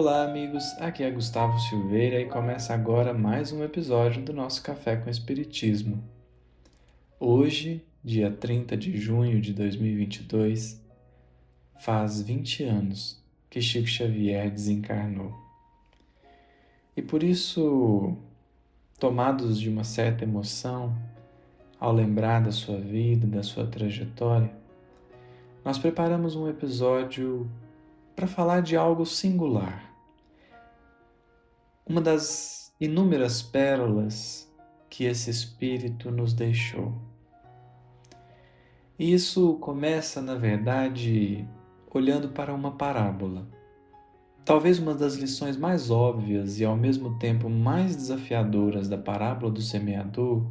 Olá, amigos. Aqui é Gustavo Silveira e começa agora mais um episódio do nosso Café com Espiritismo. Hoje, dia 30 de junho de 2022, faz 20 anos que Chico Xavier desencarnou. E por isso, tomados de uma certa emoção, ao lembrar da sua vida, da sua trajetória, nós preparamos um episódio para falar de algo singular. Uma das inúmeras pérolas que esse Espírito nos deixou. E isso começa, na verdade, olhando para uma parábola. Talvez uma das lições mais óbvias e ao mesmo tempo mais desafiadoras da parábola do semeador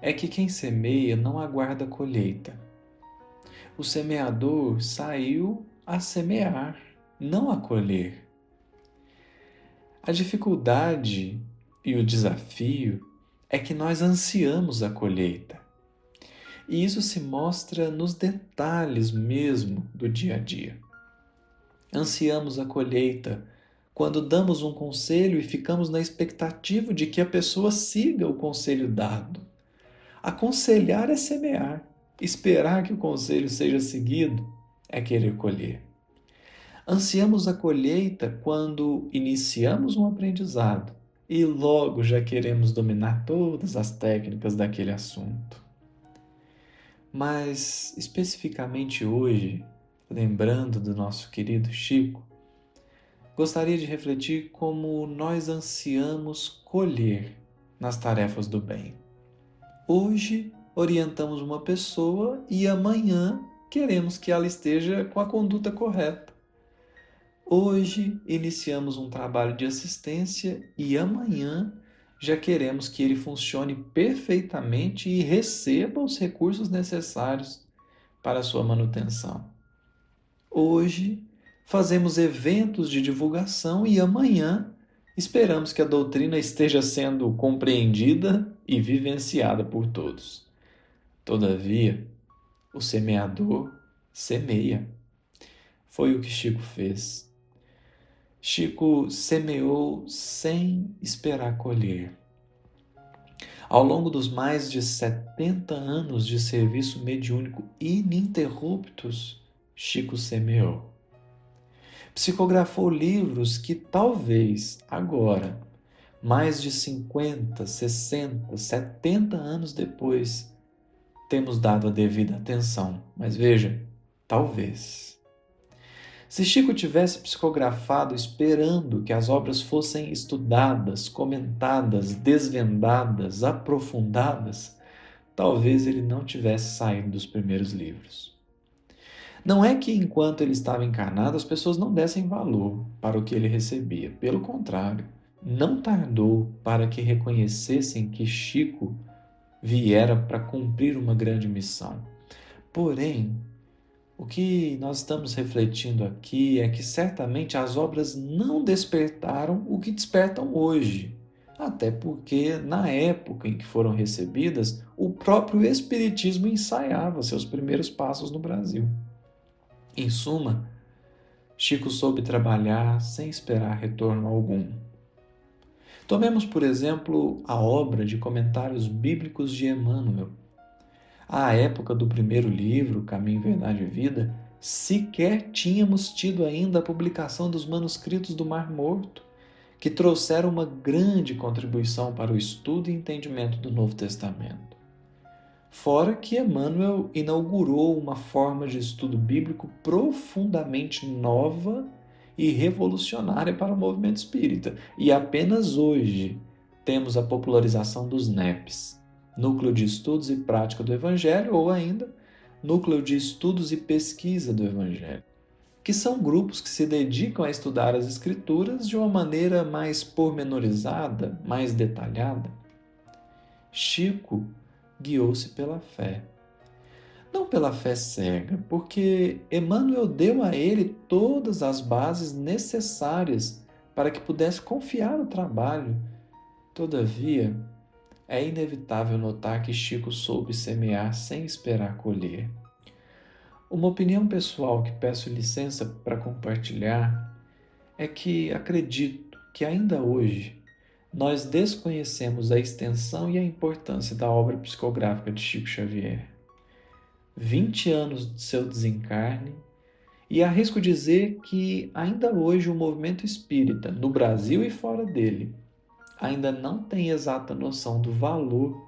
é que quem semeia não aguarda colheita. O semeador saiu a semear, não a colher. A dificuldade e o desafio é que nós ansiamos a colheita. E isso se mostra nos detalhes mesmo do dia a dia. Ansiamos a colheita quando damos um conselho e ficamos na expectativa de que a pessoa siga o conselho dado. Aconselhar é semear, esperar que o conselho seja seguido é querer colher. Ansiamos a colheita quando iniciamos um aprendizado e logo já queremos dominar todas as técnicas daquele assunto. Mas, especificamente hoje, lembrando do nosso querido Chico, gostaria de refletir como nós ansiamos colher nas tarefas do bem. Hoje orientamos uma pessoa e amanhã queremos que ela esteja com a conduta correta. Hoje iniciamos um trabalho de assistência e amanhã já queremos que ele funcione perfeitamente e receba os recursos necessários para sua manutenção. Hoje fazemos eventos de divulgação e amanhã esperamos que a doutrina esteja sendo compreendida e vivenciada por todos. Todavia, o semeador semeia. Foi o que Chico fez. Chico semeou sem esperar colher. Ao longo dos mais de 70 anos de serviço mediúnico ininterruptos, Chico semeou. Psicografou livros que talvez agora, mais de 50, 60, 70 anos depois, temos dado a devida atenção. Mas veja, talvez. Se Chico tivesse psicografado esperando que as obras fossem estudadas, comentadas, desvendadas, aprofundadas, talvez ele não tivesse saído dos primeiros livros. Não é que enquanto ele estava encarnado as pessoas não dessem valor para o que ele recebia. Pelo contrário, não tardou para que reconhecessem que Chico viera para cumprir uma grande missão. Porém, o que nós estamos refletindo aqui é que certamente as obras não despertaram o que despertam hoje. Até porque, na época em que foram recebidas, o próprio Espiritismo ensaiava seus primeiros passos no Brasil. Em suma, Chico soube trabalhar sem esperar retorno algum. Tomemos, por exemplo, a obra de comentários bíblicos de Emmanuel. À época do primeiro livro, Caminho, Verdade e Vida, sequer tínhamos tido ainda a publicação dos manuscritos do Mar Morto, que trouxeram uma grande contribuição para o estudo e entendimento do Novo Testamento. Fora que Emmanuel inaugurou uma forma de estudo bíblico profundamente nova e revolucionária para o movimento espírita. E apenas hoje temos a popularização dos NEPs, Núcleo de Estudos e Prática do Evangelho, ou ainda Núcleo de Estudos e Pesquisa do Evangelho, que são grupos que se dedicam a estudar as Escrituras de uma maneira mais pormenorizada, mais detalhada. Chico guiou-se pela fé não pela fé cega, porque Emmanuel deu a ele todas as bases necessárias para que pudesse confiar no trabalho. Todavia, é inevitável notar que Chico soube semear sem esperar colher. Uma opinião pessoal que peço licença para compartilhar é que acredito que ainda hoje nós desconhecemos a extensão e a importância da obra psicográfica de Chico Xavier. 20 anos de seu desencarne, e arrisco dizer que ainda hoje o movimento espírita, no Brasil e fora dele, ainda não tem exata noção do valor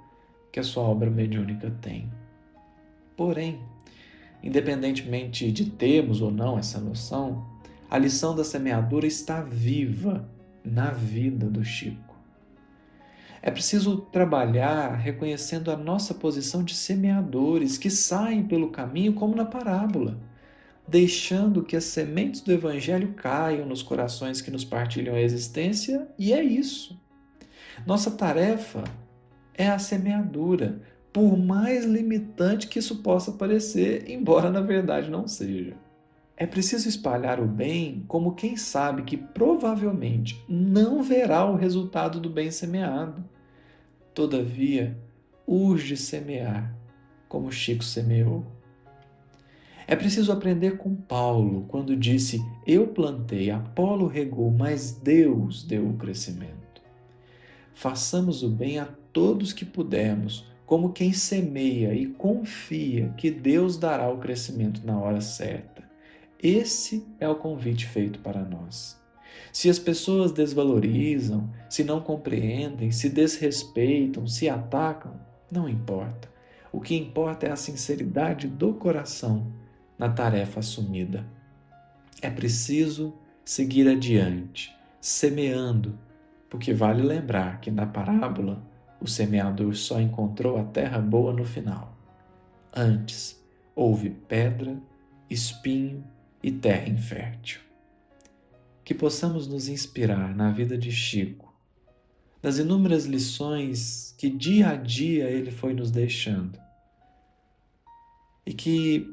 que a sua obra mediúnica tem. Porém, independentemente de termos ou não essa noção, a lição da semeadura está viva na vida do Chico. É preciso trabalhar reconhecendo a nossa posição de semeadores que saem pelo caminho como na parábola, deixando que as sementes do Evangelho caiam nos corações que nos partilham a existência, e é isso. Nossa tarefa é a semeadura, por mais limitante que isso possa parecer, embora na verdade não seja. É preciso espalhar o bem como quem sabe que provavelmente não verá o resultado do bem semeado Todavia, urge semear, como Chico semeou. É preciso aprender com Paulo, quando disse: Eu plantei, Apolo regou, mas Deus deu o crescimento. Façamos o bem a todos que pudermos, como quem semeia e confia que Deus dará o crescimento na hora certa. Esse é o convite feito para nós. Se as pessoas desvalorizam, se não compreendem, se desrespeitam, se atacam, não importa. O que importa é a sinceridade do coração na tarefa assumida. É preciso seguir adiante, semeando, porque vale lembrar que na parábola o semeador só encontrou a terra boa no final. Antes houve pedra, espinho e terra infértil que possamos nos inspirar na vida de Chico, das inúmeras lições que dia a dia ele foi nos deixando, e que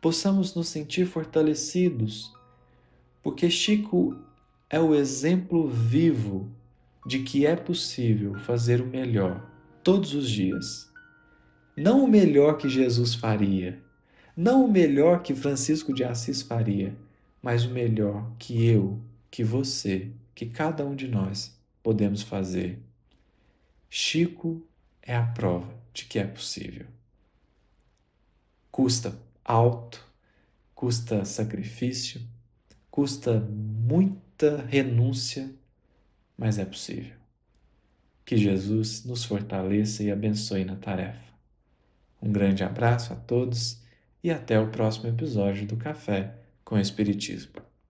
possamos nos sentir fortalecidos, porque Chico é o exemplo vivo de que é possível fazer o melhor todos os dias. Não o melhor que Jesus faria, não o melhor que Francisco de Assis faria, mas o melhor que eu, que você, que cada um de nós podemos fazer. Chico é a prova de que é possível. Custa alto, custa sacrifício, custa muita renúncia, mas é possível. Que Jesus nos fortaleça e abençoe na tarefa. Um grande abraço a todos e até o próximo episódio do Café com Espiritismo.